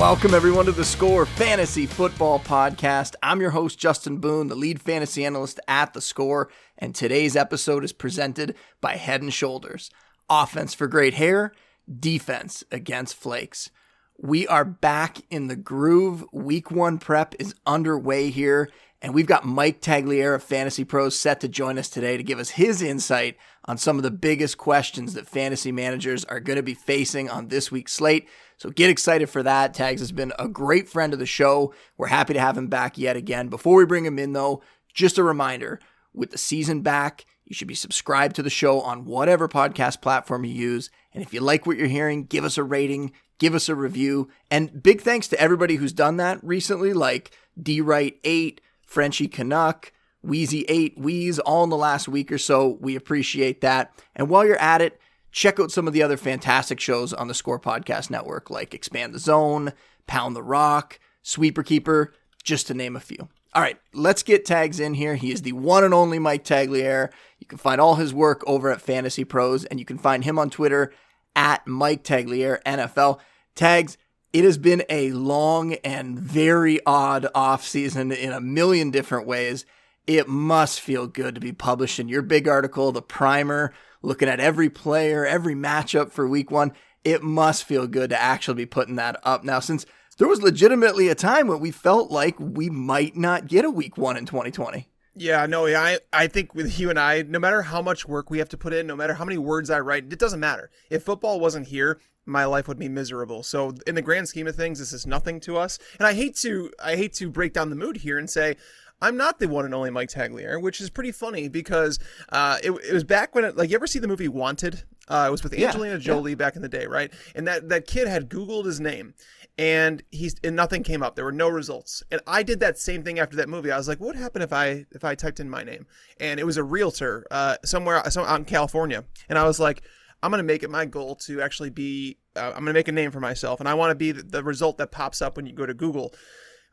Welcome, everyone, to the Score Fantasy Football Podcast. I'm your host, Justin Boone, the lead fantasy analyst at The Score, and today's episode is presented by Head and Shoulders offense for great hair, defense against flakes. We are back in the groove. Week one prep is underway here, and we've got Mike Tagliere of Fantasy Pros set to join us today to give us his insight on some of the biggest questions that fantasy managers are going to be facing on this week's slate. So get excited for that. Tags has been a great friend of the show. We're happy to have him back yet again. Before we bring him in, though, just a reminder with the season back, you should be subscribed to the show on whatever podcast platform you use. And if you like what you're hearing, give us a rating, give us a review. And big thanks to everybody who's done that recently, like D Wright 8, Frenchy Canuck, Wheezy 8, Wheeze, all in the last week or so. We appreciate that. And while you're at it, check out some of the other fantastic shows on the Score Podcast Network, like Expand the Zone, Pound the Rock, Sweeper Keeper, just to name a few. All right, let's get Tags in here. He is the one and only Mike Tagliere. You can find all his work over at Fantasy Pros, and you can find him on Twitter at Mike Tagliere NFL. Tags, it has been a long and very odd offseason in a million different ways. It must feel good to be publishing your big article, the primer looking at every player, every matchup for week one. It must feel good to actually be putting that up now since there was legitimately a time when we felt like we might not get a week one in 2020. Yeah, no, I I think with you and I, no matter how much work we have to put in, no matter how many words I write, it doesn't matter. If football wasn't here, my life would be miserable. So in the grand scheme of things, this is nothing to us. And I hate to I hate to break down the mood here and say I'm not the one and only Mike Tagliere, which is pretty funny because uh, it, it was back when, it, like, you ever see the movie Wanted? Uh, it was with Angelina yeah, Jolie yeah. back in the day, right? And that, that kid had Googled his name and he's and nothing came up. There were no results. And I did that same thing after that movie. I was like, what happened if I if I typed in my name? And it was a realtor uh, somewhere, somewhere out in California. And I was like, I'm gonna make it my goal to actually be. Uh, I'm gonna make a name for myself, and I want to be the, the result that pops up when you go to Google.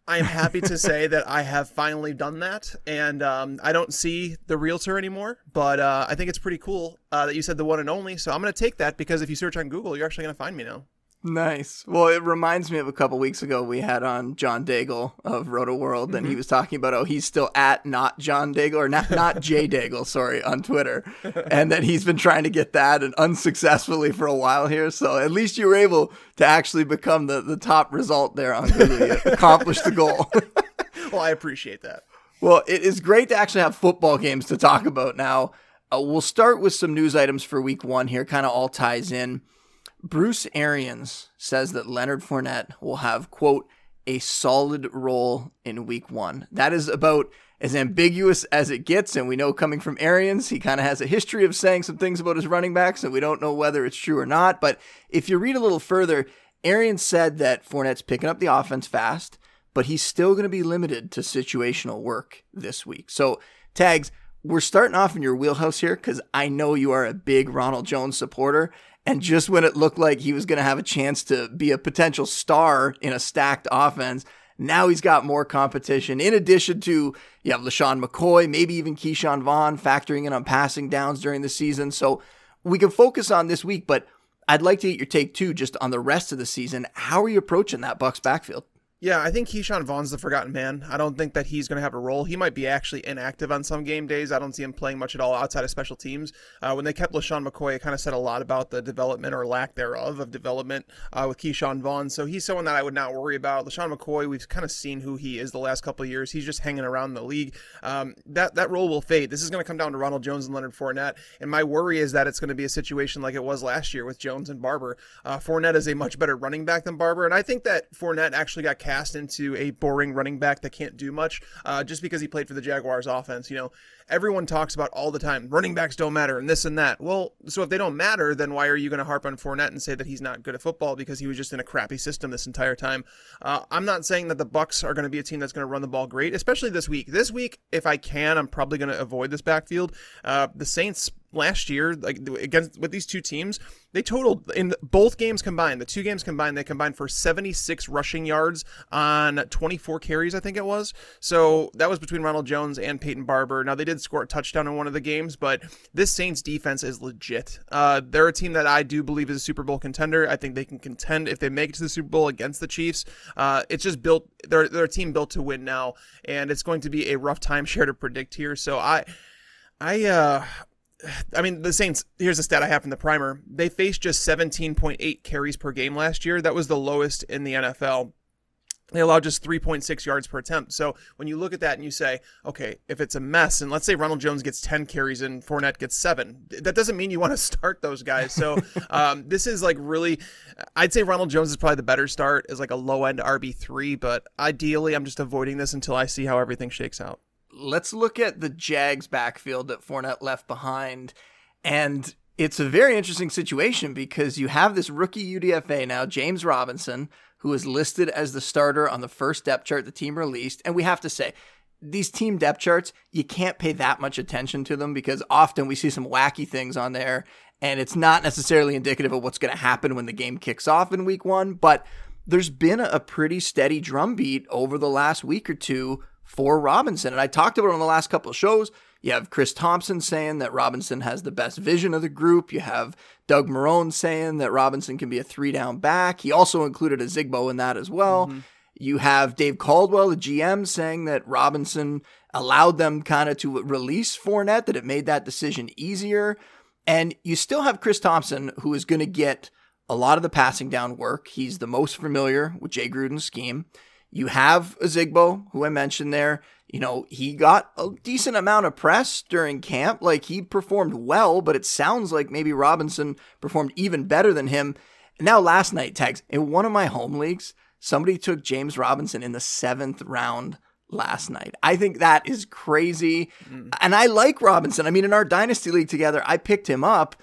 I am happy to say that I have finally done that, and um, I don't see the realtor anymore. But uh, I think it's pretty cool uh, that you said the one and only. So I'm going to take that because if you search on Google, you're actually going to find me now. Nice. Well, it reminds me of a couple weeks ago we had on John Daigle of Rotoworld, and mm-hmm. he was talking about oh he's still at not John Daigle or not not Jay Daigle, sorry, on Twitter, and that he's been trying to get that and unsuccessfully for a while here. So at least you were able to actually become the the top result there on Google. accomplish the goal. well, I appreciate that. Well, it is great to actually have football games to talk about now. Uh, we'll start with some news items for week one here, kind of all ties in. Bruce Arians says that Leonard Fournette will have, quote, a solid role in week one. That is about as ambiguous as it gets. And we know coming from Arians, he kind of has a history of saying some things about his running backs, and we don't know whether it's true or not. But if you read a little further, Arians said that Fournette's picking up the offense fast, but he's still going to be limited to situational work this week. So, tags, we're starting off in your wheelhouse here because I know you are a big Ronald Jones supporter. And just when it looked like he was going to have a chance to be a potential star in a stacked offense, now he's got more competition. In addition to, you have LeSean McCoy, maybe even Ke'Shawn Vaughn factoring in on passing downs during the season. So we can focus on this week, but I'd like to get your take too, just on the rest of the season. How are you approaching that Bucs backfield? Yeah, I think Ke'Shawn Vaughn's the forgotten man. I don't think that he's going to have a role. He might be actually inactive on some game days. I don't see him playing much at all outside of special teams. Uh, when they kept LeSean McCoy, it kind of said a lot about the development or lack thereof of development uh, with Ke'Shawn Vaughn. So he's someone that I would not worry about. LeSean McCoy, we've kind of seen who he is the last couple of years. He's just hanging around the league. Um, that that role will fade. This is going to come down to Ronald Jones and Leonard Fournette. And my worry is that it's going to be a situation like it was last year with Jones and Barber. Uh, Fournette is a much better running back than Barber, and I think that Fournette actually got cast into a boring running back that can't do much uh, just because he played for the Jaguars offense. You know, everyone talks about all the time running backs don't matter and this and that. Well, so if they don't matter, then why are you going to harp on Fournette and say that he's not good at football because he was just in a crappy system this entire time? Uh, I'm not saying that the Bucs are going to be a team that's going to run the ball great, especially this week. This week, if I can, I'm probably going to avoid this backfield. Uh, the Saints last year, like against with these two teams, they totaled in both games combined, the two games combined, they combined for 76 rushing yards on 24 carries, I think it was. So that was between Ronald Jones and Peyton Barber. Now they did score a touchdown in one of the games, but this Saints defense is legit. Uh, they're a team that I do believe is a Super Bowl contender. I think they can contend if they make it to the Super Bowl against the Chiefs. Uh, it's just built. They're they're a team built to win now, and it's going to be a rough timeshare to predict here. So I. I uh I mean, the Saints, here's a stat I have from the primer. They faced just 17.8 carries per game last year. That was the lowest in the NFL. They allowed just 3.6 yards per attempt. So when you look at that and you say, okay, if it's a mess, and let's say Ronald Jones gets 10 carries and Fournette gets seven, that doesn't mean you want to start those guys. So um, this is like really, I'd say Ronald Jones is probably the better start as like a low end RB3, but ideally I'm just avoiding this until I see how everything shakes out let's look at the Jags backfield that Fournette left behind. And it's a very interesting situation because you have this rookie UDFA now, James Robinson, who is listed as the starter on the first depth chart the team released. And we have to say, these team depth charts, you can't pay that much attention to them because often we see some wacky things on there and it's not necessarily indicative of what's going to happen when the game kicks off in week one. But there's been a pretty steady drumbeat over the last week or two for Robinson. And I talked about it on the last couple of shows. You have Chris Thompson saying that Robinson has the best vision of the group. You have Doug Marrone saying that Robinson can be a three down back. He also included Ozigbo in that as well. Mm-hmm. You have Dave Caldwell, the GM, saying that Robinson allowed them kind of to release Fournette, that it made that decision easier. And you still have Chris Thompson, who is going to get a lot of the passing down work. He's the most familiar with Jay Gruden's scheme. You have Zigbo, who I mentioned there. You know, he got a decent amount of press during camp. Like he performed well, but it sounds like maybe Robinson performed even better than him. now, last night, tags in one of my home leagues, somebody took James Robinson in the seventh round last night. I think that is crazy. Mm. And I like Robinson. I mean, in our dynasty league together, I picked him up,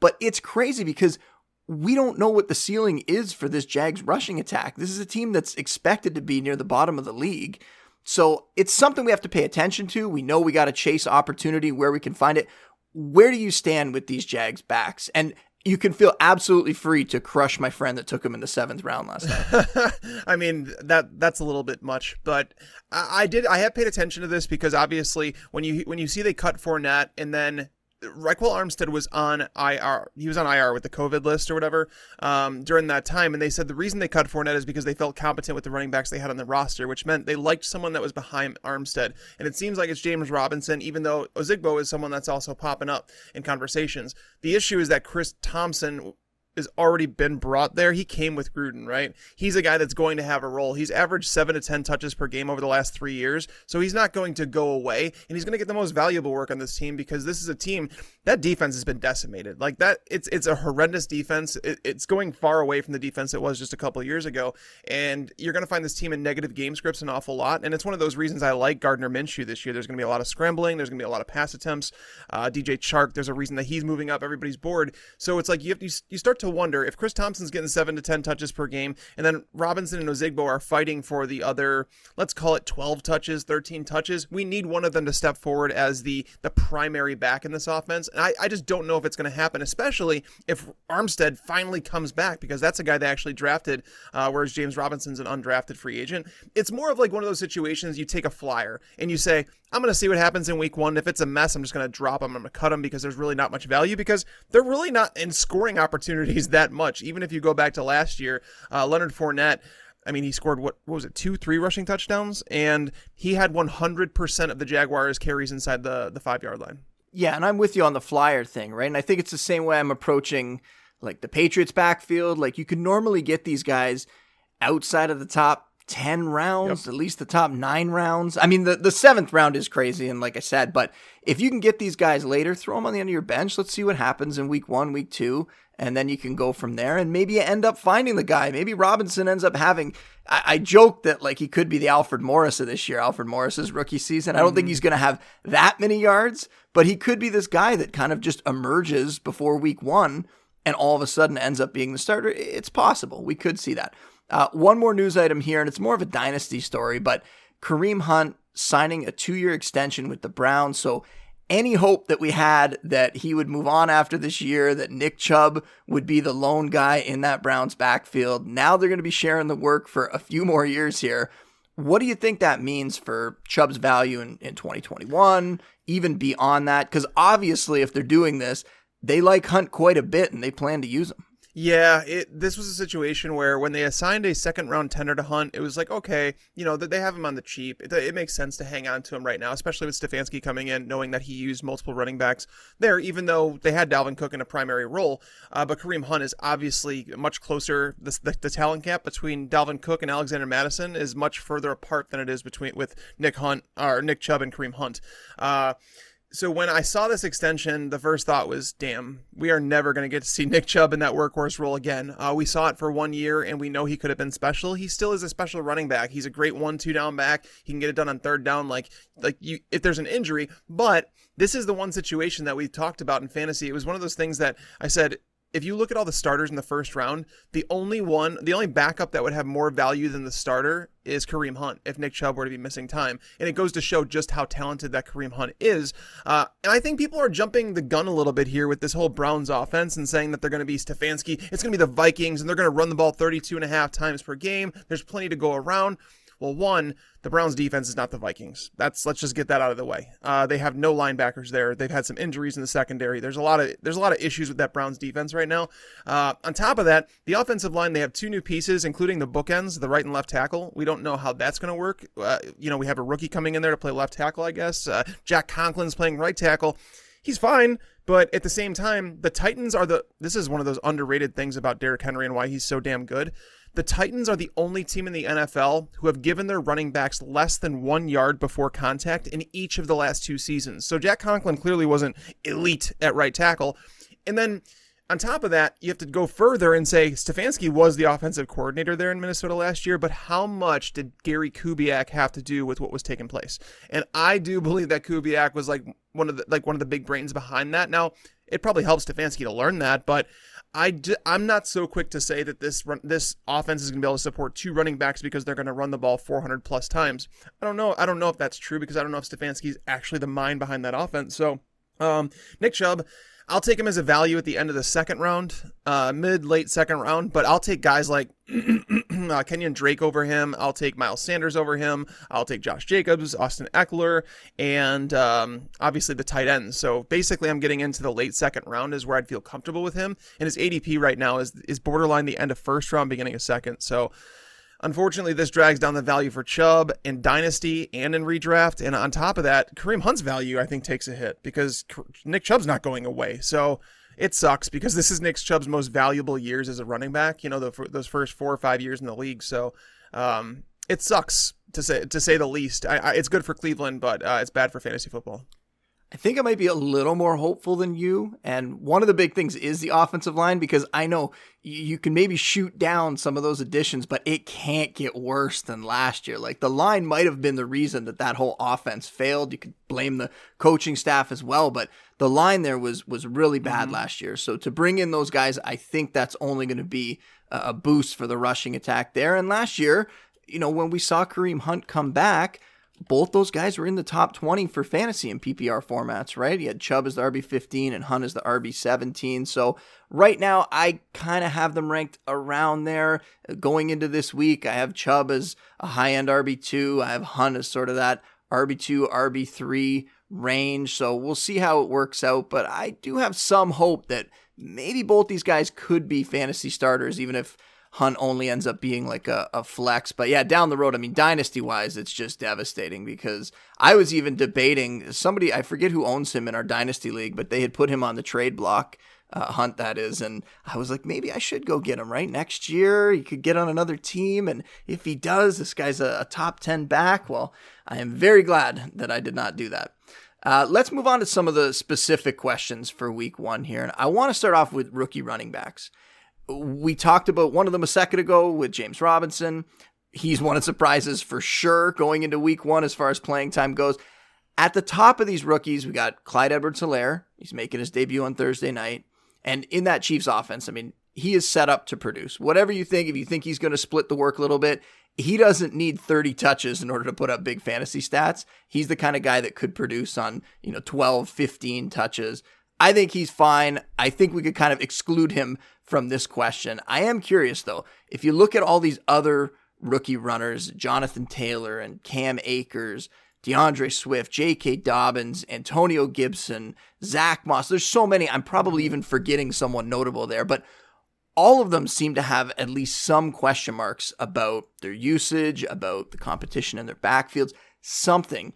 but it's crazy because we don't know what the ceiling is for this Jags rushing attack. This is a team that's expected to be near the bottom of the league. So it's something we have to pay attention to. We know we got to chase opportunity where we can find it. Where do you stand with these Jags backs? And you can feel absolutely free to crush my friend that took him in the seventh round last night. I mean that that's a little bit much, but I, I, did I have paid attention to this because obviously when you when you see they cut Fournette and then Ryquell Armstead was on IR. He was on IR with the COVID list or whatever um, during that time, and they said the reason they cut Fournette is because they felt competent with the running backs they had on the roster, which meant they liked someone that was behind Armstead. And it seems like it's James Robinson, even though Ozigbo is someone that's also popping up in conversations. The issue is that Chris Thompson has already been brought there. He came with Gruden, right? He's a guy that's going to have a role. He's averaged seven to 10 touches per game over the last three years. So he's not going to go away. And he's going to get the most valuable work on this team because this is a team that defense has been decimated. Like that, it's it's a horrendous defense. It, it's going far away from the defense it was just a couple years ago. And you're going to find this team in negative game scripts an awful lot. And it's one of those reasons I like Gardner Minshew this year. There's going to be a lot of scrambling. There's going to be a lot of pass attempts. Uh, DJ Chark, there's a reason that he's moving up everybody's board. So it's like you have to, you start to wonder if Chris Thompson's getting seven to 10 touches per game, and then Robinson and Ozigbo are fighting for the other, let's call it 12 touches, 13 touches. We need one of them to step forward as the, the primary back in this offense. And I, I just don't know if it's going to happen, especially if Armstead finally comes back, because that's a guy they actually drafted, uh, whereas James Robinson's an undrafted free agent. It's more of like one of those situations you take a flyer and you say, I'm going to see what happens in week one. If it's a mess, I'm just going to drop them. I'm going to cut them because there's really not much value because they're really not in scoring opportunities that much. Even if you go back to last year, uh, Leonard Fournette. I mean, he scored what, what was it, two, three rushing touchdowns, and he had 100% of the Jaguars carries inside the the five yard line. Yeah, and I'm with you on the flyer thing, right? And I think it's the same way I'm approaching like the Patriots backfield. Like you could normally get these guys outside of the top 10 rounds, yep. at least the top nine rounds. I mean, the, the seventh round is crazy. And like I said, but if you can get these guys later, throw them on the end of your bench. Let's see what happens in week one, week two. And then you can go from there. And maybe you end up finding the guy. Maybe Robinson ends up having. I, I joke that like he could be the Alfred Morris of this year, Alfred Morris's rookie season. I don't mm-hmm. think he's going to have that many yards, but he could be this guy that kind of just emerges before week one and all of a sudden ends up being the starter. It's possible. We could see that. Uh, one more news item here, and it's more of a dynasty story, but Kareem Hunt signing a two year extension with the Browns. So any hope that we had that he would move on after this year, that Nick Chubb would be the lone guy in that Browns backfield. Now they're going to be sharing the work for a few more years here. What do you think that means for Chubb's value in, in 2021, even beyond that? Because obviously, if they're doing this, they like Hunt quite a bit and they plan to use him. Yeah, it, this was a situation where when they assigned a second round tender to Hunt, it was like, okay, you know, they have him on the cheap. It, it, makes sense to hang on to him right now, especially with Stefanski coming in, knowing that he used multiple running backs there, even though they had Dalvin Cook in a primary role. Uh, but Kareem Hunt is obviously much closer. The, the, the, talent gap between Dalvin Cook and Alexander Mattison is much further apart than it is between with Nick Hunt or Nick Chubb and Kareem Hunt. Uh, so when I saw this extension, the first thought was, "Damn, we are never going to get to see Nick Chubb in that workhorse role again." Uh, we saw it for one year, and we know he could have been special. He still is a special running back. He's a great one-two down back. He can get it done on third down, like like you if there's an injury. But this is the one situation that we talked about in fantasy. It was one of those things that I said if you look at all the starters in the first round, the only one, the only backup that would have more value than the starter is Kareem Hunt if Nick Chubb were to be missing time. And it goes to show just how talented that Kareem Hunt is. Uh, and I think people are jumping the gun a little bit here with this whole Browns offense and saying that they're going to be Stefanski. It's going to be the Vikings and they're going to run the ball 32 and a half times per game. There's plenty to go around. Well, one, the Browns defense is not the Vikings. That's let's just get that out of the way. Uh, they have no linebackers there. They've had some injuries in the secondary. There's a lot of there's a lot of issues with that Browns defense right now. Uh, on top of that, the offensive line they have two new pieces, including the bookends, the right and left tackle. We don't know how that's going to work. Uh, you know, we have a rookie coming in there to play left tackle, I guess. Uh, Jack Conklin's playing right tackle. He's fine, but at the same time, the Titans are the. This is one of those underrated things about Derrick Henry and why he's so damn good. The Titans are the only team in the NFL who have given their running backs less than one yard before contact in each of the last two seasons. So Jack Conklin clearly wasn't elite at right tackle. And then on top of that, you have to go further and say Stefanski was the offensive coordinator there in Minnesota last year, but how much did Gary Kubiak have to do with what was taking place? And I do believe that Kubiak was like one of the like one of the big brains behind that. Now, it probably helps Stefanski to learn that, but I d- I'm not so quick to say that this run, this offense is going to be able to support two running backs because they're going to run the ball 400 plus times. I don't know. I don't know if that's true because I don't know if Stefanski's actually the mind behind that offense. So, um, Nick Chubb, I'll take him as a value at the end of the second round, uh, mid late second round. But I'll take guys like uh, Kenyan Drake over him. I'll take Miles Sanders over him. I'll take Josh Jacobs, Austin Ekeler, and um, obviously the tight ends. So basically, I'm getting into the late second round is where I'd feel comfortable with him. And his ADP right now is is borderline the end of first round, beginning of second. So Unfortunately, this drags down the value for Chubb in Dynasty and in redraft. And on top of that, Kareem Hunt's value, I think, takes a hit because Nick Chubb's not going away. So it sucks because this is Nick Chubb's most valuable years as a running back, you know, the, those first four or five years in the league. So um, it sucks to say to say the least. I, I, it's good for Cleveland, but uh, it's bad for fantasy football. I think I might be a little more hopeful than you. And one of the big things is the offensive line because I know you can maybe shoot down some of those additions, but it can't get worse than last year. Like the line might have been the reason that that whole offense failed. You could blame the coaching staff as well, but the line there was was really bad mm-hmm. last year. So to bring in those guys, I think that's only going to be a boost for the rushing attack there. And last year, you know, when we saw Kareem Hunt come back, both those guys were in the top 20 for fantasy and PPR formats, right? You had Chubb as the RB15 and Hunt as the RB17. So right now, I kind of have them ranked around there. Going into this week, I have Chubb as a high end RB2. I have Hunt as sort of that RB2, RB3 range. So we'll see how it works out. But I do have some hope that maybe both these guys could be fantasy starters, even if Hunt only ends up being like a, a flex. But yeah, down the road, I mean, dynasty wise, it's just devastating because I was even debating somebody, I forget who owns him in our dynasty league, but they had put him on the trade block. Uh, Hunt, that is. And I was like, maybe I should go get him, right? Next year, he could get on another team. And if he does, this guy's a, a top 10 back. Well, I am very glad that I did not do that. Uh, let's move on to some of the specific questions for week one here. And I want to start off with rookie running backs we talked about one of them a second ago with James Robinson. He's one of surprises for sure going into week one as far as playing time goes. At the top of these rookies, we got Clyde Edwards Helaire. He's making his debut on Thursday night. And in that Chiefs offense, I mean, he is set up to produce. Whatever you think, if you think he's going to split the work a little bit, he doesn't need 30 touches in order to put up big fantasy stats. He's the kind of guy that could produce on, you know, 12, 15 touches. I think he's fine. I think we could kind of exclude him from this question. I am curious though, if you look at all these other rookie runners, Jonathan Taylor and Cam Akers, D'Andre Swift, J.K. Dobbins, Antonio Gibson, Zach Moss. There's so many. I'm probably even forgetting someone notable there, but all of them seem to have at least some question marks about their usage, about the competition in their backfields, something.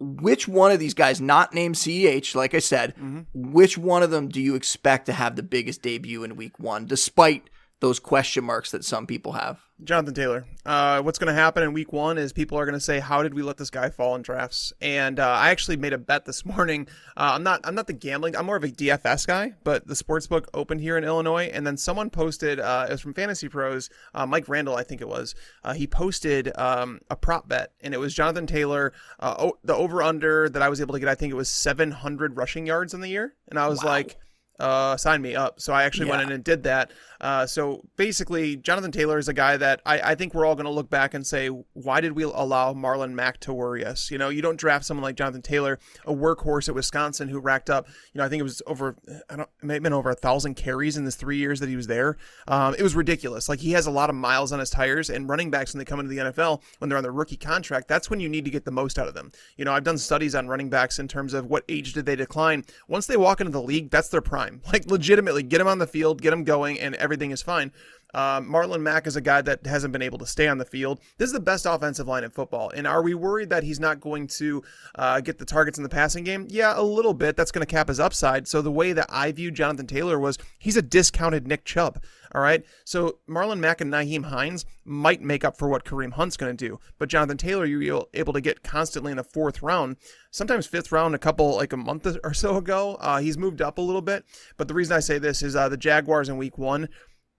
Which one of these guys, not named CEH, like I said, mm-hmm. which one of them do you expect to have the biggest debut in week one, despite those question marks that some people have? Jonathan Taylor. Uh, what's going to happen in week one is people are going to say, "How did we let this guy fall in drafts?" And uh, I actually made a bet this morning. Uh, I'm not. I'm not the gambling. I'm more of a DFS guy. But the sports book opened here in Illinois, and then someone posted. Uh, it was from Fantasy Pros. Uh, Mike Randall, I think it was. Uh, he posted um, a prop bet, and it was Jonathan Taylor. O- the over under that I was able to get, I think it was 700 rushing yards in the year, and I was wow. like uh, sign me up. So I actually yeah. went in and did that. Uh, so basically, Jonathan Taylor is a guy that I, I think we're all going to look back and say, why did we allow Marlon Mack to worry us? You know, you don't draft someone like Jonathan Taylor, a workhorse at Wisconsin who racked up, you know, I think it was over, I don't, it may have been over a thousand carries in this three years that he was there. Um, it was ridiculous. Like he has a lot of miles on his tires, and running backs when they come into the NFL, when they're on their rookie contract, that's when you need to get the most out of them. You know, I've done studies on running backs in terms of what age did they decline. Once they walk into the league, that's their prime. Like legitimately, get them on the field, get them going, and everything is fine. Um, Marlon Mack is a guy that hasn't been able to stay on the field. This is the best offensive line in football. And are we worried that he's not going to uh, get the targets in the passing game? Yeah, a little bit. That's going to cap his upside. So the way that I view Jonathan Taylor was he's a discounted Nick Chubb. All right. So Marlon Mack and Nyheim Hines might make up for what Kareem Hunt's going to do. But Jonathan Taylor, you're able to get constantly in the fourth round, sometimes fifth round, a couple, like a month or so ago. Uh, he's moved up a little bit. But the reason I say this is uh, the Jaguars in week one,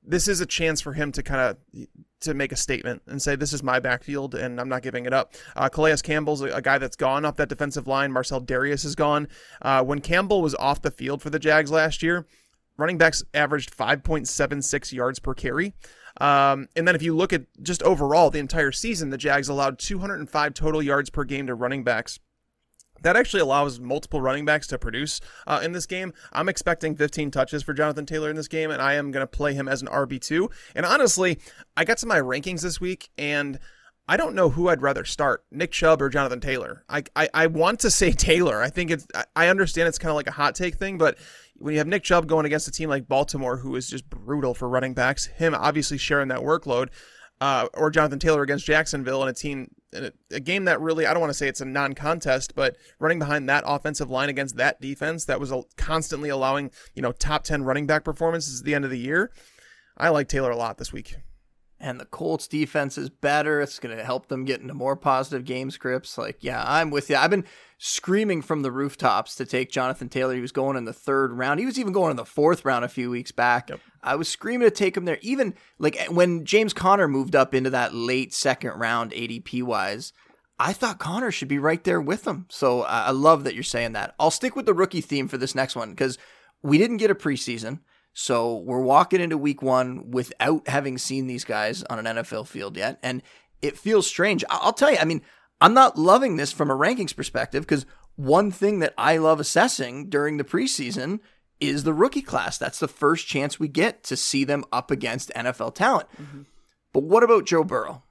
this is a chance for him to kind of to make a statement and say this is my backfield and I'm not giving it up. Uh, Calais Campbell's a, a, guy that's gone off that defensive line. Marcell Dareus is gone. Uh, when Campbell was off the field for the Jags last year, running backs averaged 5.76 yards per carry. Um, and then if you look at just overall the entire season, the Jags allowed 205 total yards per game to running backs. That actually allows multiple running backs to produce uh, in this game. I'm expecting 15 touches for Jonathan Taylor in this game, and I am going to play him as an RB2. And honestly, I got to my rankings this week, and I don't know who I'd rather start, Nick Chubb or Jonathan Taylor. I, I, I want to say Taylor. I think it's, I understand it's kind of like a hot take thing, but when you have Nick Chubb going against a team like Baltimore, who is just brutal for running backs, him obviously sharing that workload, uh, or Jonathan Taylor against Jacksonville in a team, in a, a game that really, I don't want to say it's a non contest, but running behind that offensive line against that defense that was constantly allowing, you know, top 10 running back performances at the end of the year. I like Taylor a lot this week and the Colts defense is better. It's going to help them get into more positive game scripts. Like, yeah, I'm with you. I've been screaming from the rooftops to take Jonathan Taylor. He was going in the third round. He was even going in the fourth round a few weeks back. Yep. I was screaming to take him there. Even like when James Conner moved up into that late second round ADP wise, I thought Conner should be right there with him. So I love that you're saying that. I'll stick with the rookie theme for this next one because we didn't get a preseason. So we're walking into week one without having seen these guys on an NFL field yet. And it feels strange. I'll tell you, I mean, I'm not loving this from a rankings perspective because one thing that I love assessing during the preseason is the rookie class. That's the first chance we get to see them up against NFL talent. Mm-hmm. But what about Joe Burrow?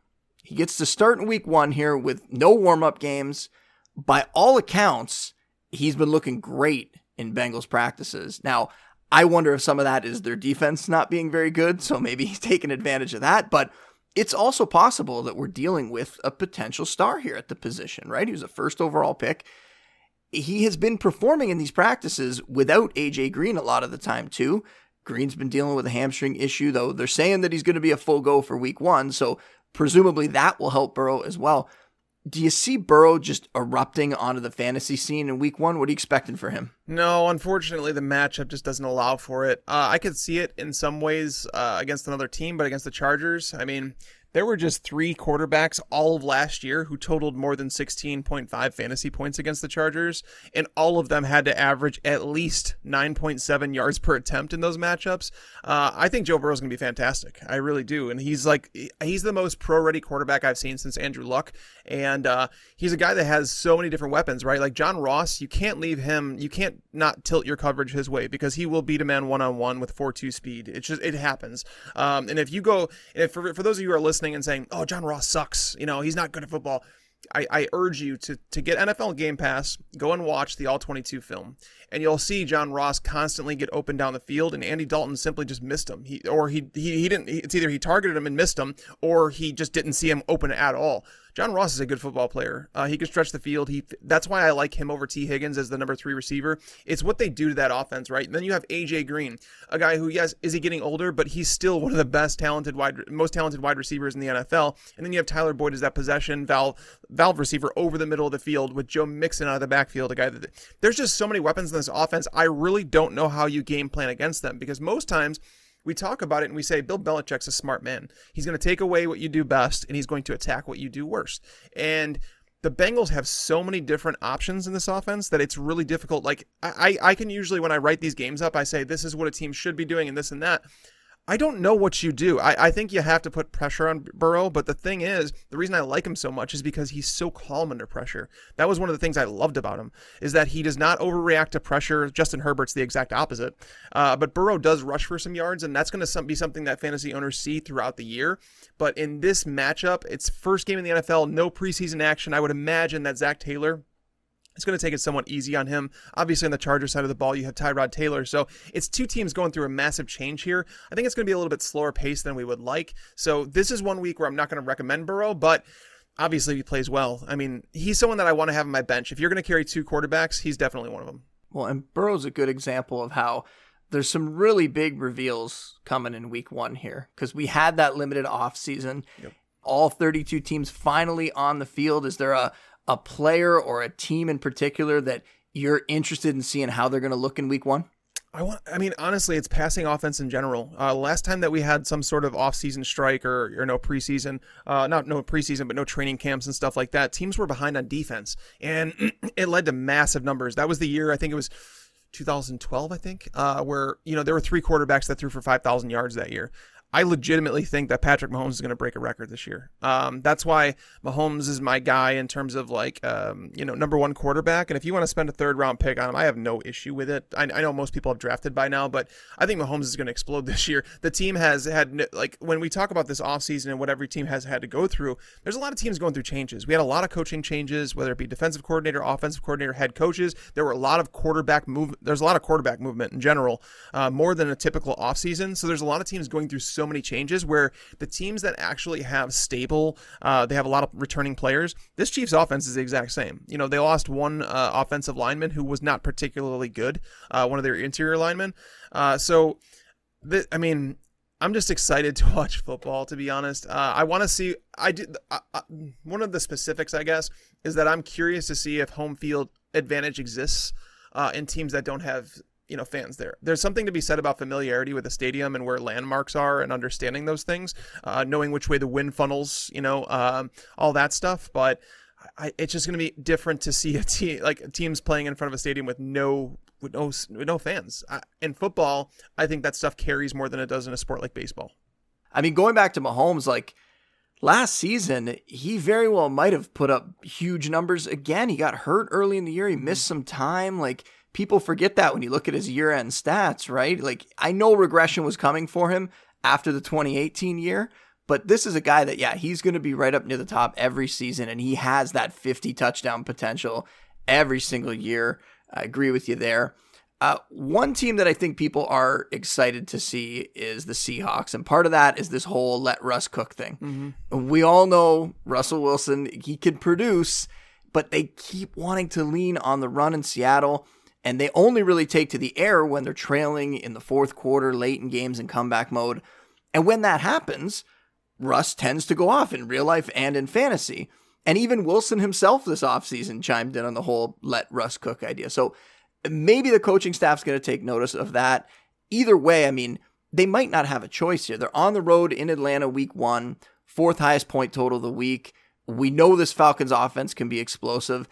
He gets to start in week one here with no warm up games. By all accounts, he's been looking great in Bengals practices. Now, I wonder if some of that is their defense not being very good, so maybe he's taking advantage of that. But it's also possible that we're dealing with a potential star here at the position, right? He was a first overall pick. He has been performing in these practices without AJ Green a lot of the time, too. Green's been dealing with a hamstring issue, though. They're saying that he's going to be a full go for week one, so presumably that will help Burrow as well do you see Burrow just erupting onto the fantasy scene in week one? What are you expecting for him? No, unfortunately, the matchup just doesn't allow for it. Uh, I could see it in some ways uh, against another team, but against the Chargers, I mean, there were just three quarterbacks all of last year who totaled more than 16.5 fantasy points against the Chargers, and all of them had to average at least 9.7 yards per attempt in those matchups. Uh, I think Joe Burrow's going to be fantastic. I really do. And he's like, he's the most pro ready quarterback I've seen since Andrew Luck. And uh, he's a guy that has so many different weapons, right? Like John Ross, you can't leave him, you can't not tilt your coverage his way because he will beat a man one on one with 4 2 speed. It just, it happens. Um, and if you go, if for, for those of you who are listening and saying, oh, John Ross sucks, you know, he's not good at football. I, I urge you to, to get NFL Game Pass, go and watch the All 22 film, and you'll see John Ross constantly get open down the field, and Andy Dalton simply just missed him. He or he he, he didn't. It's either he targeted him and missed him, or he just didn't see him open at all. John Ross is a good football player. Uh, he can stretch the field. He that's why I like him over Tee Higgins as the number three receiver. It's what they do to that offense, right? And then you have AJ Green, a guy who yes, is he getting older, but he's still one of the best talented wide, most talented wide receivers in the NFL. And then you have Tyler Boyd as that possession valve valve receiver over the middle of the field with Joe Mixon out of the backfield, a guy that there's just so many weapons this offense. I really don't know how you game plan against them because most times we talk about it and we say Bill Belichick's a smart man. He's going to take away what you do best and he's going to attack what you do worst. And the Bengals have so many different options in this offense that it's really difficult. Like I, I can usually when I write these games up, I say this is what a team should be doing and this and that. I don't know what you do. I, I think you have to put pressure on Burrow, but the thing is, the reason I like him so much is because he's so calm under pressure. That was one of the things I loved about him, is that he does not overreact to pressure. Justin Herbert's the exact opposite. Uh, but Burrow does rush for some yards, and that's going to be something that fantasy owners see throughout the year. But in this matchup, it's first game in the NFL, no preseason action. I would imagine that Zac Taylor it's going to take it somewhat easy on him. Obviously, on the Charger side of the ball, you have Tyrod Taylor. So it's two teams going through a massive change here. I think it's going to be a little bit slower pace than we would like. So this is one week where I'm not going to recommend Burrow, but obviously he plays well. I mean, he's someone that I want to have on my bench. If you're going to carry two quarterbacks, he's definitely one of them. Well, and Burrow's a good example of how there's some really big reveals coming in week one here because we had that limited off season. Yep. All 32 teams finally on the field. Is there a a player or a team in particular that you're interested in seeing how they're going to look in week one? I want. I mean, honestly, it's passing offense in general. Uh, last time that we had some sort of off-season strike or, or no preseason, uh, not no preseason, but no training camps and stuff like that, teams were behind on defense, and it led to massive numbers. That was the year. I think it was 2012. I think uh, where you know there were three quarterbacks that threw for 5,000 yards that year. I legitimately think that Patrick Mahomes is going to break a record this year. Um, that's why Mahomes is my guy in terms of like, um, you know, number one quarterback. And if you want to spend a third round pick on him, I have no issue with it. I, I know most people have drafted by now, but I think Mahomes is going to explode this year. The team has had, like, when we talk about this offseason and what every team has had to go through, there's a lot of teams going through changes. We had a lot of coaching changes, whether it be defensive coordinator, offensive coordinator, head coaches. There were a lot of quarterback move. There's a lot of quarterback movement in general, uh, more than a typical offseason. So there's a lot of teams going through so many changes where the teams that actually have stable, uh, they have a lot of returning players. This Chiefs offense is the exact same. You know, they lost one uh, offensive lineman who was not particularly good, uh, one of their interior linemen. Uh, so, th- I mean, I'm just excited to watch football. To be honest, uh, I want to see. I did uh, uh, one of the specifics, I guess, is that I'm curious to see if home field advantage exists uh, in teams that don't have you know fans there. There's something to be said about familiarity with the stadium and where landmarks are and understanding those things, uh, knowing which way the wind funnels, you know, um, all that stuff. But I, it's just going to be different to see a team like teams playing in front of a stadium with no with no with no fans. I, in football, I think that stuff carries more than it does in a sport like baseball. I mean, going back to Mahomes, like last season, he very well might have put up huge numbers again. He got hurt early in the year. He missed some time. Like people forget that when you look at his year end stats, right? Like, I know regression was coming for him after the 2018 year, but this is a guy that, yeah, he's going to be right up near the top every season, and he has that 50 touchdown potential every single year. I agree with you there. Uh, one team that I think people are excited to see is the Seahawks, and part of that is this whole let Russ cook thing. Mm-hmm. We all know Russell Wilson; he can produce, but they keep wanting to lean on the run in Seattle and they only really take to the air when they're trailing in the fourth quarter, late in games in comeback mode. And when that happens, Russ tends to go off in real life and in fantasy. And even Wilson himself this offseason chimed in on the whole let Russ cook idea. So maybe the coaching staff's going to take notice of that. Either way, I mean, they might not have a choice here. They're on the road in Atlanta week one, fourth highest point total of the week. We know this Falcons offense can be explosive.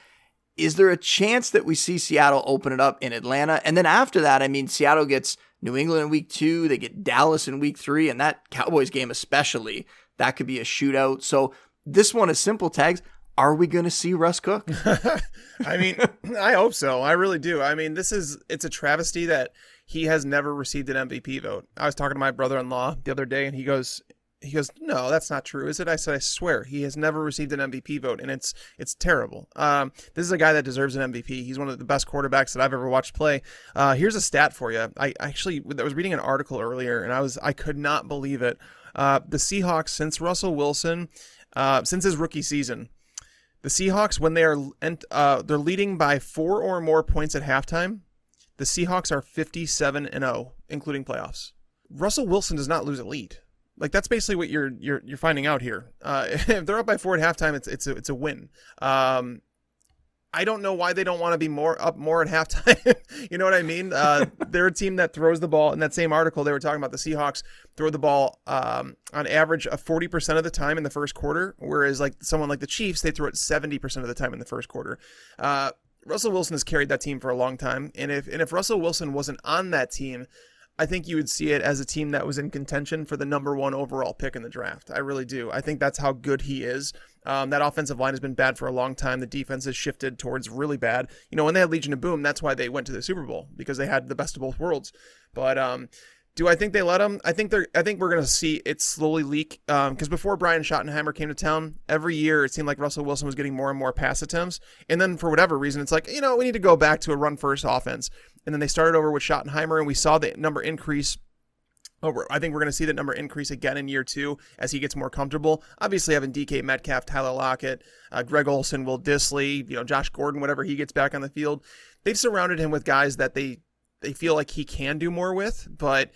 Is there a chance that we see Seattle open it up in Atlanta? And then after that, I mean, Seattle gets New England in week two, they get Dallas in week three, and that Cowboys game especially, that could be a shootout. So this one is simple tags. Are we going to see Russ Cook? I mean, I hope so. I really do. I mean, this is it's a travesty that he has never received an MVP vote. I was talking to my brother-in-law the other day and he goes he goes, "No, that's not true, is it?" I said, "I swear, he has never received an MVP vote, and it's it's terrible. Um, this is a guy that deserves an MVP. He's one of the best quarterbacks that I've ever watched play. Uh, here's a stat for you. I actually I was reading an article earlier, and I was I could not believe it. Uh, the Seahawks since Russell Wilson, uh, since his rookie season, the Seahawks when they are uh, they're leading by four or more points at halftime, the Seahawks are 57 and 0, including playoffs. Russell Wilson does not lose a lead. Like that's basically what you're you're you're finding out here. Uh, if they're up by four at halftime, it's it's a it's a win. Um, I don't know why they don't want to be more up more at halftime. you know what I mean? Uh, they're a team that throws the ball. In that same article, they were talking about the Seahawks throw the ball um, on average of 40% of the time in the first quarter, whereas like someone like the Chiefs, they throw it 70% of the time in the first quarter. Uh, Russell Wilson has carried that team for a long time, and if and if Russell Wilson wasn't on that team, I think you would see it as a team that was in contention for the number one overall pick in the draft. I really do. I think that's how good he is. Um, that offensive line has been bad for a long time. The defense has shifted towards really bad. You know, when they had Legion of Boom, that's why they went to the Super Bowl because they had the best of both worlds. But um, do I think they let him? I think they're. I think we're going to see it slowly leak. Because um, before Brian Schottenheimer came to town, every year it seemed like Russell Wilson was getting more and more pass attempts, and then for whatever reason, it's like you know we need to go back to a run first offense. And then they started over with Schottenheimer, and we saw the number increase over. I think we're going to see that number increase again in year two as he gets more comfortable. Obviously, having DK Metcalf, Tyler Lockett, uh, Greg Olsen, Will Dissly, you know, Josh Gordon, whatever he gets back on the field, they've surrounded him with guys that they they feel like he can do more with. But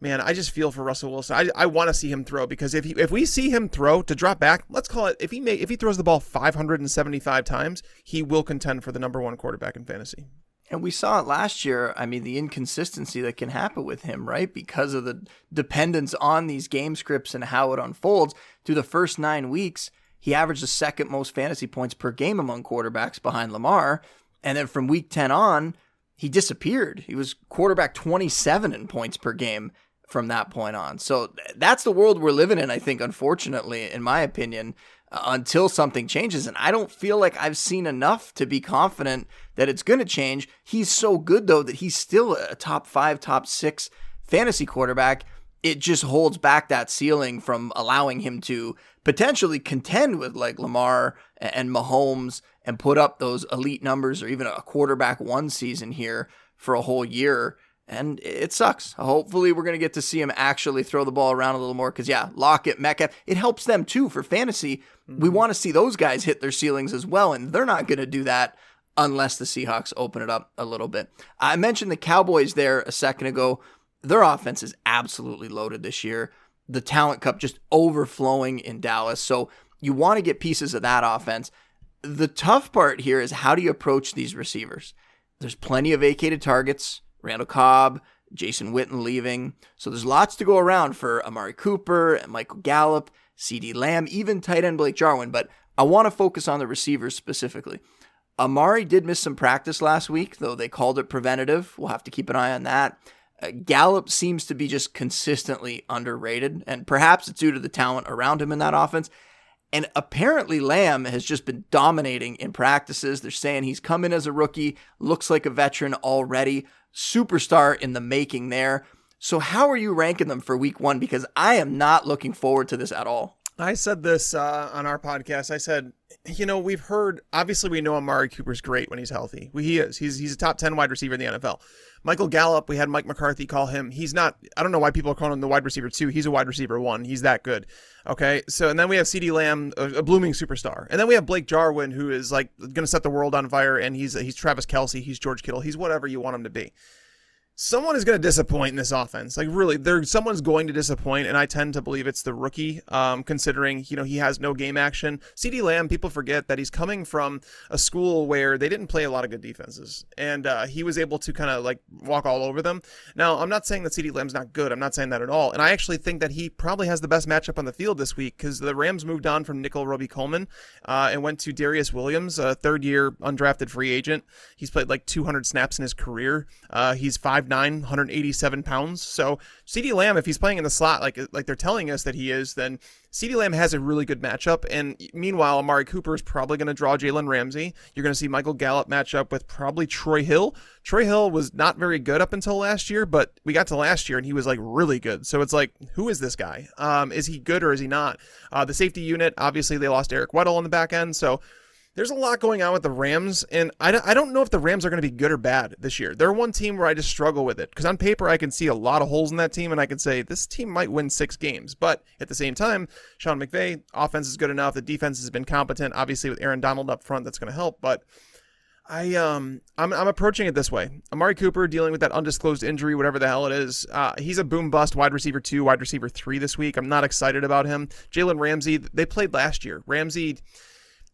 man, I just feel for Russell Wilson. I, I want to see him throw because if he, if we see him throw to drop back, let's call it if he may if he throws the ball 575 times, he will contend for the number one quarterback in fantasy. And we saw it last year. I mean, the inconsistency that can happen with him, right? Because of the dependence on these game scripts and how it unfolds. Through the first nine weeks, he averaged the second most fantasy points per game among quarterbacks behind Lamar. And then from week 10 on, he disappeared. He was quarterback 27 in points per game from that point on. So that's the world we're living in, I think, unfortunately, in my opinion until something changes. And I don't feel like I've seen enough to be confident that it's going to change. He's so good, though, that he's still a top five, top six fantasy quarterback. It just holds back that ceiling from allowing him to potentially contend with like Lamar and Mahomes and put up those elite numbers or even a quarterback one season here for a whole year and it sucks. Hopefully, we're going to get to see him actually throw the ball around a little more because, yeah, Lockett, Metcalf, it helps them too for fantasy. Mm-hmm. We want to see those guys hit their ceilings as well, and they're not going to do that unless the Seahawks open it up a little bit. I mentioned the Cowboys there a second ago. Their offense is absolutely loaded this year. The talent cup just overflowing in Dallas. So you want to get pieces of that offense. The tough part here is how do you approach these receivers? There's plenty of vacated targets Randall Cobb, Jason Witten leaving. So there's lots to go around for Amari Cooper and Michael Gallup, CeeDee Lamb, even tight end Blake Jarwin. But I want to focus on the receivers specifically. Amari did miss some practice last week, though they called it preventative. We'll have to keep an eye on that. Uh, Gallup seems to be just consistently underrated, and perhaps it's due to the talent around him in that offense. And apparently, Lamb has just been dominating in practices. They're saying he's come in as a rookie, looks like a veteran already superstar in the making there. So, how are you ranking them for week one? Because I am not looking forward to this at all. I said this uh, on our podcast. I said, you know, we've heard, obviously, we know Amari Cooper's great when he's healthy. He is. He's, he's a top 10 wide receiver in the NFL. Michael Gallup, we had Mike McCarthy call him. He's not, I don't know why people are calling him the wide receiver two. He's a wide receiver one. He's that good. Okay. So, and then we have CeeDee Lamb, a, a blooming superstar. And then we have Blake Jarwin, who is like going to set the world on fire. And he's, he's Travis Kelce, He's George Kittle. He's whatever you want him to be someone is going to disappoint in this offense. Like really, there someone's going to disappoint, and I tend to believe it's the rookie. Um, considering you know he has no game action. CeeDee Lamb, people forget that he's coming from a school where they didn't play a lot of good defenses, and uh, he was able to kind of like walk all over them. Now, I'm not saying that CeeDee Lamb's not good. I'm not saying that at all. And I actually think that he probably has the best matchup on the field this week because the Rams moved on from Nickell Robey-Coleman uh, and went to Darious Williams, a third year undrafted free agent. He's played like 200 snaps in his career. Uh, he's 5'9, 187 pounds. So CeeDee Lamb, if he's playing in the slot like like they're telling us that he is, then CeeDee Lamb has a really good matchup. And meanwhile, Amari Cooper is probably going to draw Jalen Ramsey. You're going to see Michael Gallup match up with probably Troy Hill. Troy Hill was not very good up until last year, but we got to last year and he was like really good. So it's like, who is this guy? Um, is he good or is he not? Uh, the safety unit, obviously, they lost Eric Weddle on the back end. So there's a lot going on with the Rams, and I, I don't know if the Rams are going to be good or bad this year. They're one team where I just struggle with it because on paper I can see a lot of holes in that team, and I can say this team might win six games. But at the same time, Sean McVay, offense is good enough. The defense has been competent. Obviously, with Aaron Donald up front, that's going to help. But I um I'm I'm approaching it this way. Amari Cooper dealing with that undisclosed injury, whatever the hell it is. Uh, he's a boom bust wide receiver two, wide receiver three this week. I'm not excited about him. Jalen Ramsey, they played last year. Ramsey,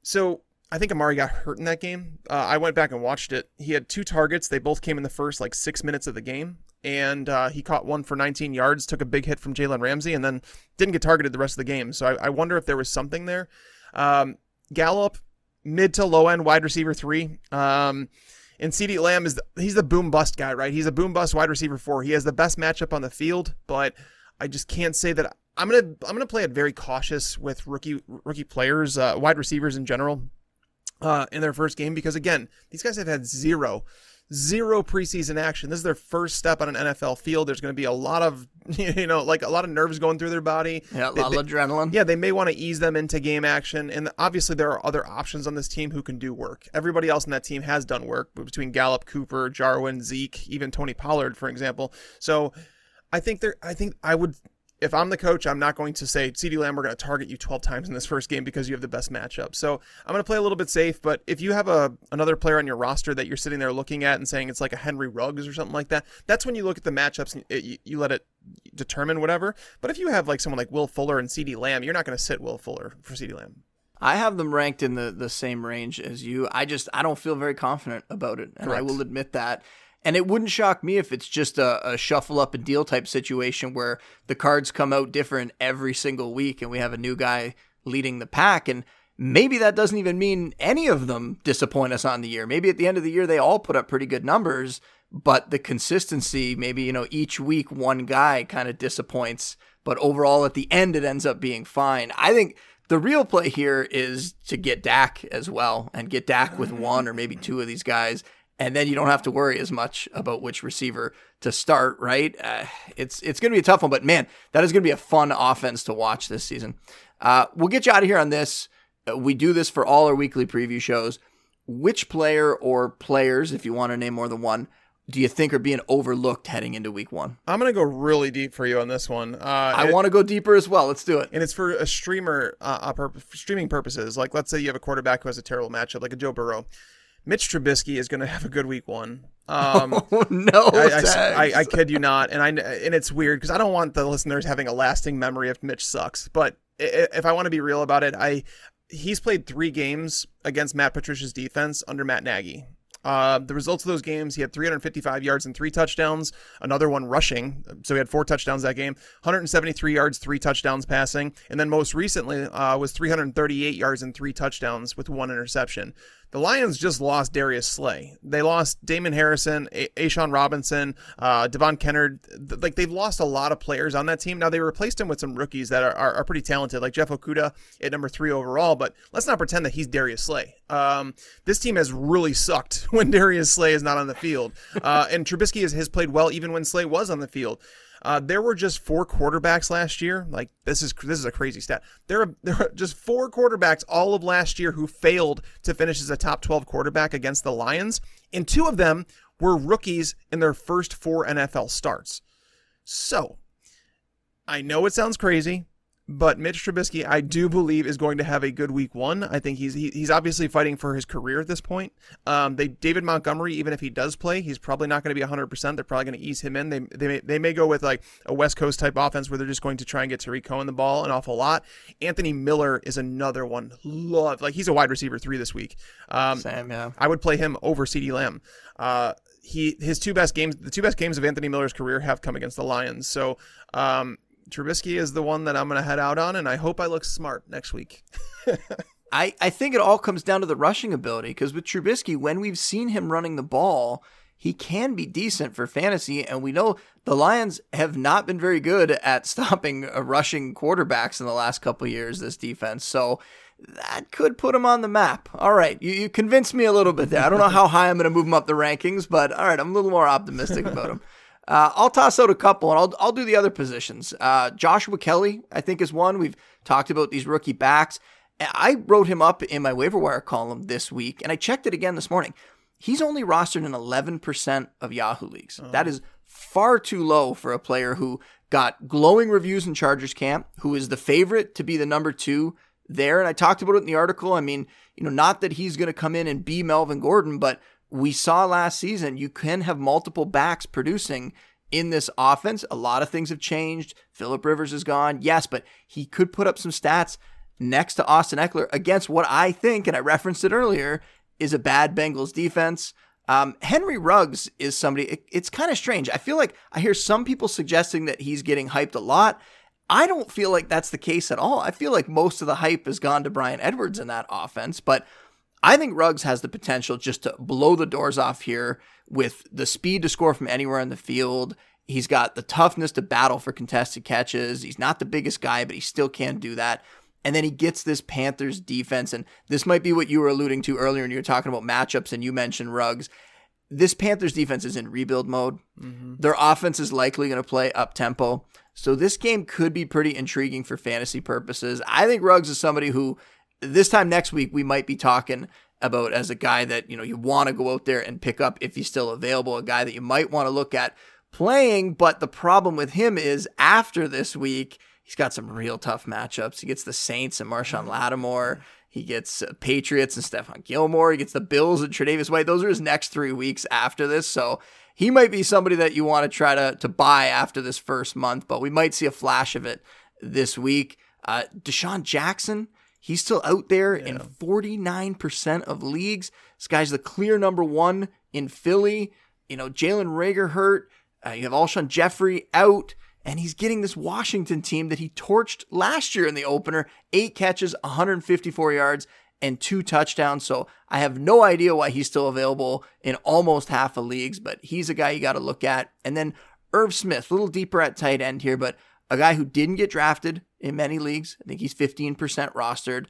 so I think Amari got hurt in that game. Uh, I went back and watched it. He had two targets. They both came in the first like six minutes of the game, and uh, he caught one for 19 yards, took a big hit from Jalen Ramsey, and then didn't get targeted the rest of the game. So I, I wonder if there was something there. Um, Gallup, mid to low end wide receiver three. Um, and CeeDee Lamb is the, he's the boom bust guy, right? He's a boom bust wide receiver four. He has the best matchup on the field, but I just can't say that. I'm gonna I'm gonna play it very cautious with rookie rookie players, uh, wide receivers in general uh, in their first game because again, these guys have had zero, zero preseason action. This is their first step on an NFL field. There's going to be a lot of, you know, like a lot of nerves going through their body. Yeah, a lot they- of adrenaline. yeah, they may want to ease them into game action, and obviously there are other options on this team who can do work. Everybody else in that team has done work between Gallup, Cooper, Jarwin, Zeke, even Tony Pollard, for example. So, I think there. I think I would. If I'm the coach, I'm not going to say, CeeDee Lamb, we're going to target you 12 times in this first game because you have the best matchup. So I'm going to play a little bit safe. But if you have a another player on your roster that you're sitting there looking at and saying it's like a Henry Ruggs or something like that, that's when you look at the matchups and it, you, you let it determine whatever. But if you have like someone like Will Fuller and CeeDee Lamb, you're not going to sit Will Fuller for CeeDee Lamb. I have them ranked in the, the same range as you. I just I don't feel very confident about it, and I will admit that. And it wouldn't shock me if it's just a, a shuffle up and deal type situation where the cards come out different every single week, and we have a new guy leading the pack, and maybe that doesn't even mean any of them disappoint us on the year. Maybe at the end of the year they all put up pretty good numbers, but the consistency, maybe you know each week one guy kind of disappoints, but overall at the end it ends up being fine. I think the real play here is to get Dak as well and get Dak with one or maybe two of these guys. And then you don't have to worry as much about which receiver to start, right? Uh, it's it's going to be a tough one, but man, that is going to be a fun offense to watch this season. Uh, we'll get you out of here on this. Uh, we do this for all our weekly preview shows. Which player or players, if you want to name more than one, do you think are being overlooked heading into week one? I'm going to go really deep for you on this one. Uh, I want to go deeper as well. Let's do it. and it's for a streamer uh, uh, pur- for streaming purposes. Like, let's say you have a quarterback who has a terrible matchup, like a Joe Burrow. Mitch Trubisky is going to have a good week one. Um, Oh no! I, I, I, I kid you not, and I and it's weird because I don't want the listeners having a lasting memory if Mitch sucks. But if I want to be real about it, I he's played three games against Matt Patricia's defense under Matt Nagy. Uh, the results of those games, he had 355 yards and three touchdowns, another one rushing. So he had four touchdowns that game, 173 yards, three touchdowns passing. And then most recently uh, was 338 yards and three touchdowns with one interception. The Lions just lost Darius Slay. They lost Damon Harrison, a- Robinson, uh, Devon Kennard. Th- Like they've lost a lot of players on that team. Now they replaced him with some rookies that are, are, are pretty talented, like Jeff Okudah at number three overall. But let's not pretend that he's Darius Slay. Um, this team has really sucked when Darius Slay is not on the field, uh, and Trubisky has, has played well even when Slay was on the field. Uh, there were just four quarterbacks last year. Like this is this is a crazy stat. There are there are just four quarterbacks all of last year who failed to finish as a top 12 quarterback against the Lions, and two of them were rookies in their first four NFL starts. So, I know it sounds crazy, But Mitch Trubisky, I do believe, is going to have a good week one. I think he's he, he's obviously fighting for his career at this point. Um, they David Montgomery, even if he does play, he's probably not going to be 100. percent They're probably going to ease him in. They they may, they may go with like a West Coast type offense where they're just going to try and get Tarik Cohen the ball an awful lot. Anthony Miller is another one. Love like he's a wide receiver three this week. Um, Same, yeah. I would play him over CeeDee Lamb. Uh, he his two best games, the two best games of Anthony Miller's career have come against the Lions. So um, Trubisky is the one that I'm going to head out on, and I hope I look smart next week. I, I think it all comes down to the rushing ability because with Trubisky, when we've seen him running the ball, he can be decent for fantasy. And we know the Lions have not been very good at stopping uh, rushing quarterbacks in the last couple years, this defense. So that could put him on the map. All right, you, you convinced me a little bit there. I don't know how high I'm going to move him up the rankings, but all right, I'm a little more optimistic about him. Uh, I'll toss out a couple, and I'll I'll do the other positions. Uh, Joshua Kelley, I think, is one we've talked about these rookie backs. I wrote him up in my waiver wire column this week, and I checked it again this morning. He's only rostered in 11% of Yahoo leagues. Oh. That is far too low for a player who got glowing reviews in Chargers camp, who is the favorite to be the number two there. And I talked about it in the article. I mean, you know, not that he's going to come in and be Melvin Gordon, but we saw last season you can have multiple backs producing in this offense. A lot of things have changed. Philip Rivers is gone. Yes, but he could put up some stats next to Austin Ekeler against what I think, and I referenced it earlier, is a bad Bengals defense. Um, Henry Ruggs is somebody, it, it's kind of strange. I feel like I hear some people suggesting that he's getting hyped a lot. I don't feel like that's the case at all. I feel like most of the hype has gone to Bryan Edwards in that offense, but I think Ruggs has the potential just to blow the doors off here with the speed to score from anywhere in the field. He's got the toughness to battle for contested catches. He's not the biggest guy, but he still can do that. And then he gets this Panthers defense. And this might be what you were alluding to earlier when you were talking about matchups and you mentioned Ruggs. This Panthers defense is in rebuild mode. Mm-hmm. Their offense is likely going to play up tempo. So this game could be pretty intriguing for fantasy purposes. I think Ruggs is somebody who this time next week we might be talking about as a guy that you know you want to go out there and pick up if he's still available, a guy that you might want to look at playing. But the problem with him is after this week, he's got some real tough matchups. He gets the Saints and Marshon Lattimore. He gets uh, Patriots and Stephon Gilmore. He gets the Bills and Tre'Davious White. Those are his next three weeks after this. So he might be somebody that you want to try to, to buy after this first month, but we might see a flash of it this week. Uh, DeSean Jackson, He's still out there yeah. in 49% of leagues. This guy's the clear number one in Philly. You know, Jalen Reagor hurt. Uh, you have Alshon Jeffery out, and he's getting this Washington team that he torched last year in the opener. Eight catches, 154 yards, and two touchdowns. So I have no idea why he's still available in almost half of leagues, but he's a guy you got to look at. And then Irv Smith, a little deeper at tight end here, but a guy who didn't get drafted in many leagues. I think he's 15% rostered.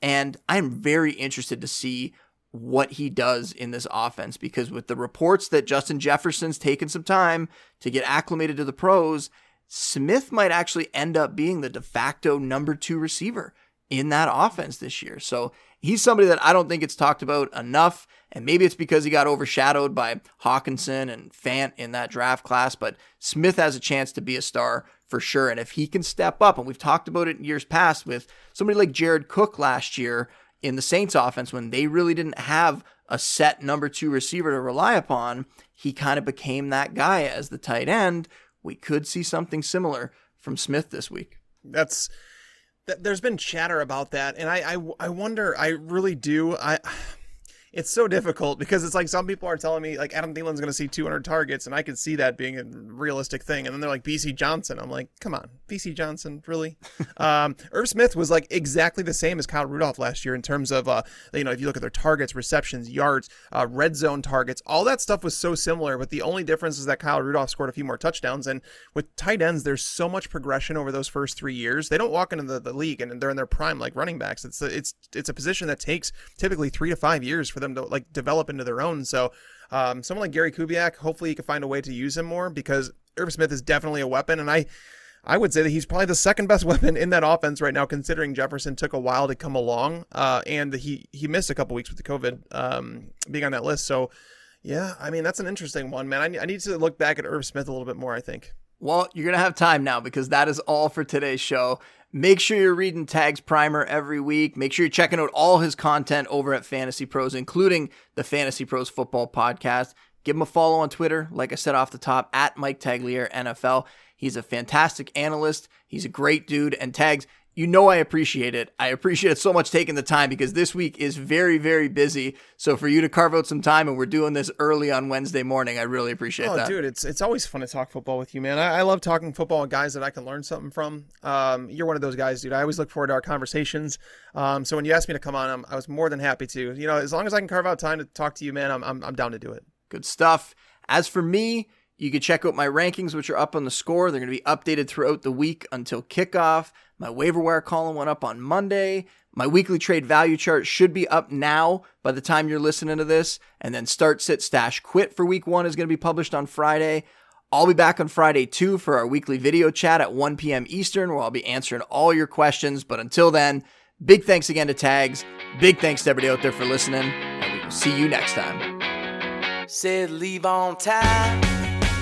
And I'm very interested to see what he does in this offense because with the reports that Justin Jefferson's taken some time to get acclimated to the pros, Smith might actually end up being the de facto number two receiver in that offense this year. So he's somebody that I don't think it's talked about enough. And maybe it's because he got overshadowed by Hockenson and Fant in that draft class, but Smith has a chance to be a star for sure. And if he can step up, and we've talked about it in years past with somebody like Jared Cook last year in the Saints offense when they really didn't have a set number two receiver to rely upon, he kind of became that guy as the tight end. We could see something similar from Smith this week. That's there's been chatter about that, and I, I, I wonder. I really do. I it's so difficult because it's like some people are telling me like Adam Thielen's going to see 200 targets, and I could see that being a realistic thing. And then they're like Bisi Johnson. I'm like, come on, Bisi Johnson, really? um, Irv Smith was like exactly the same as Kyle Rudolph last year in terms of uh, you know if you look at their targets, receptions, yards, uh, red zone targets, all that stuff was so similar. But the only difference is that Kyle Rudolph scored a few more touchdowns. And with tight ends, there's so much progression over those first three years. They don't walk into the, the league and they're in their prime like running backs. It's a, it's it's a position that takes typically three to five years for them to like develop into their own. So um, someone like Gary Kubiak, hopefully you can find a way to use him more because Irv Smith is definitely a weapon, and I. I would say that he's probably the second best weapon in that offense right now, considering Jefferson took a while to come along, uh, and he he missed a couple weeks with the COVID um, being on that list. So, yeah, I mean that's an interesting one, man. I, I need to look back at Irv Smith a little bit more. I think. Well, you're to have time now because that is all for today's show. Make sure you're reading Tags Primer every week. Make sure you're checking out all his content over at Fantasy Pros, including the Fantasy Pros Football Podcast. Give him a follow on Twitter, like I said off the top, at Mike Tagliere NFL. He's a fantastic analyst. He's a great dude. And Tags, you know I appreciate it. I appreciate it so much taking the time because this week is very, very busy. So for you to carve out some time and we're doing this early on Wednesday morning, I really appreciate oh, that. dude, it's it's always fun to talk football with you, man. I, I love talking football with guys that I can learn something from. Um, you're one of those guys, dude. I always look forward to our conversations. Um, so when you asked me to come on, I'm, I was more than happy to. You know, as long as I can carve out time to talk to you, man, I'm I'm, I'm down to do it. Good stuff. As for me, you can check out my rankings, which are up on the score. They're going to be updated throughout the week until kickoff. My waiver wire column went up on Monday. My weekly trade value chart should be up now by the time you're listening to this. And then start, sit, stash, quit for week one is going to be published on Friday. I'll be back on Friday too for our weekly video chat at 1 p.m. Eastern, where I'll be answering all your questions. But until then, big thanks again to Tags. Big thanks to everybody out there for listening. And we will see you next time. Said leave on time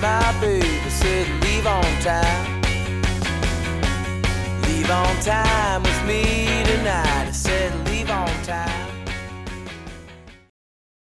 my baby said leave on time leave on time with me tonight. I said leave on time.